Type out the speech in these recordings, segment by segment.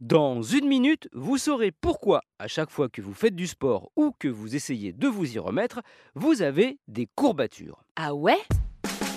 Dans une minute, vous saurez pourquoi, à chaque fois que vous faites du sport ou que vous essayez de vous y remettre, vous avez des courbatures. Ah ouais?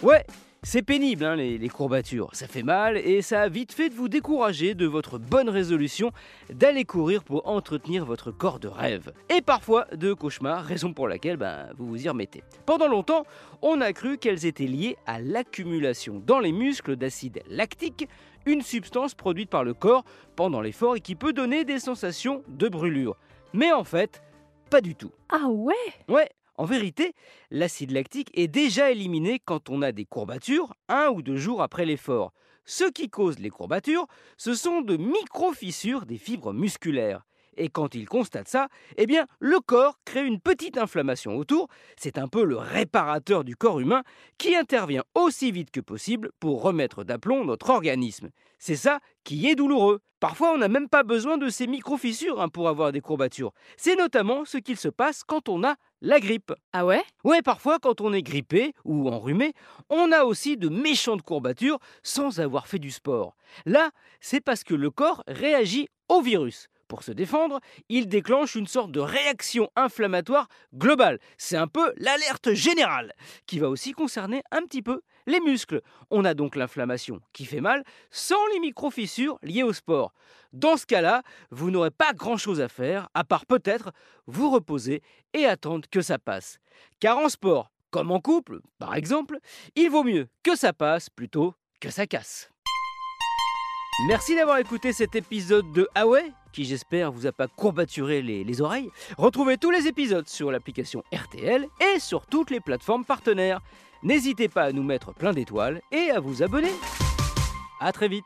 Ouais, c'est pénible hein, les, les courbatures, ça fait mal et ça a vite fait de vous décourager de votre bonne résolution d'aller courir pour entretenir votre corps de rêve. Et parfois de cauchemars, raison pour laquelle ben, vous vous y remettez. Pendant longtemps, on a cru qu'elles étaient liées à l'accumulation dans les muscles d'acide lactique, une substance produite par le corps pendant l'effort et qui peut donner des sensations de brûlure. Mais en fait, pas du tout. Ah ouais? Ouais, en vérité, l'acide lactique est déjà éliminé quand on a des courbatures un ou deux jours après l'effort. Ce qui cause les courbatures, ce sont de micro-fissures des fibres musculaires. Et quand il constate ça, eh bien, le corps crée une petite inflammation autour. C'est un peu le réparateur du corps humain qui intervient aussi vite que possible pour remettre d'aplomb notre organisme. C'est ça qui est douloureux. Parfois, on n'a même pas besoin de ces micro-fissures hein, pour avoir des courbatures. C'est notamment ce qu'il se passe quand on a la grippe. Ah ouais? Ouais, parfois, quand on est grippé ou enrhumé, on a aussi de méchantes courbatures sans avoir fait du sport. Là, c'est parce que le corps réagit au virus. Pour se défendre, il déclenche une sorte de réaction inflammatoire globale. C'est un peu l'alerte générale, qui va aussi concerner un petit peu les muscles. On a donc l'inflammation qui fait mal sans les micro-fissures liées au sport. Dans ce cas-là, vous n'aurez pas grand-chose à faire, à part peut-être vous reposer et attendre que ça passe. Car en sport, comme en couple, par exemple, il vaut mieux que ça passe plutôt que ça casse. Merci d'avoir écouté cet épisode de Ah ouais? Qui j'espère vous a pas courbaturé les, les oreilles. Retrouvez tous les épisodes sur l'application RTL et sur toutes les plateformes partenaires. N'hésitez pas à nous mettre plein d'étoiles et à vous abonner. A très vite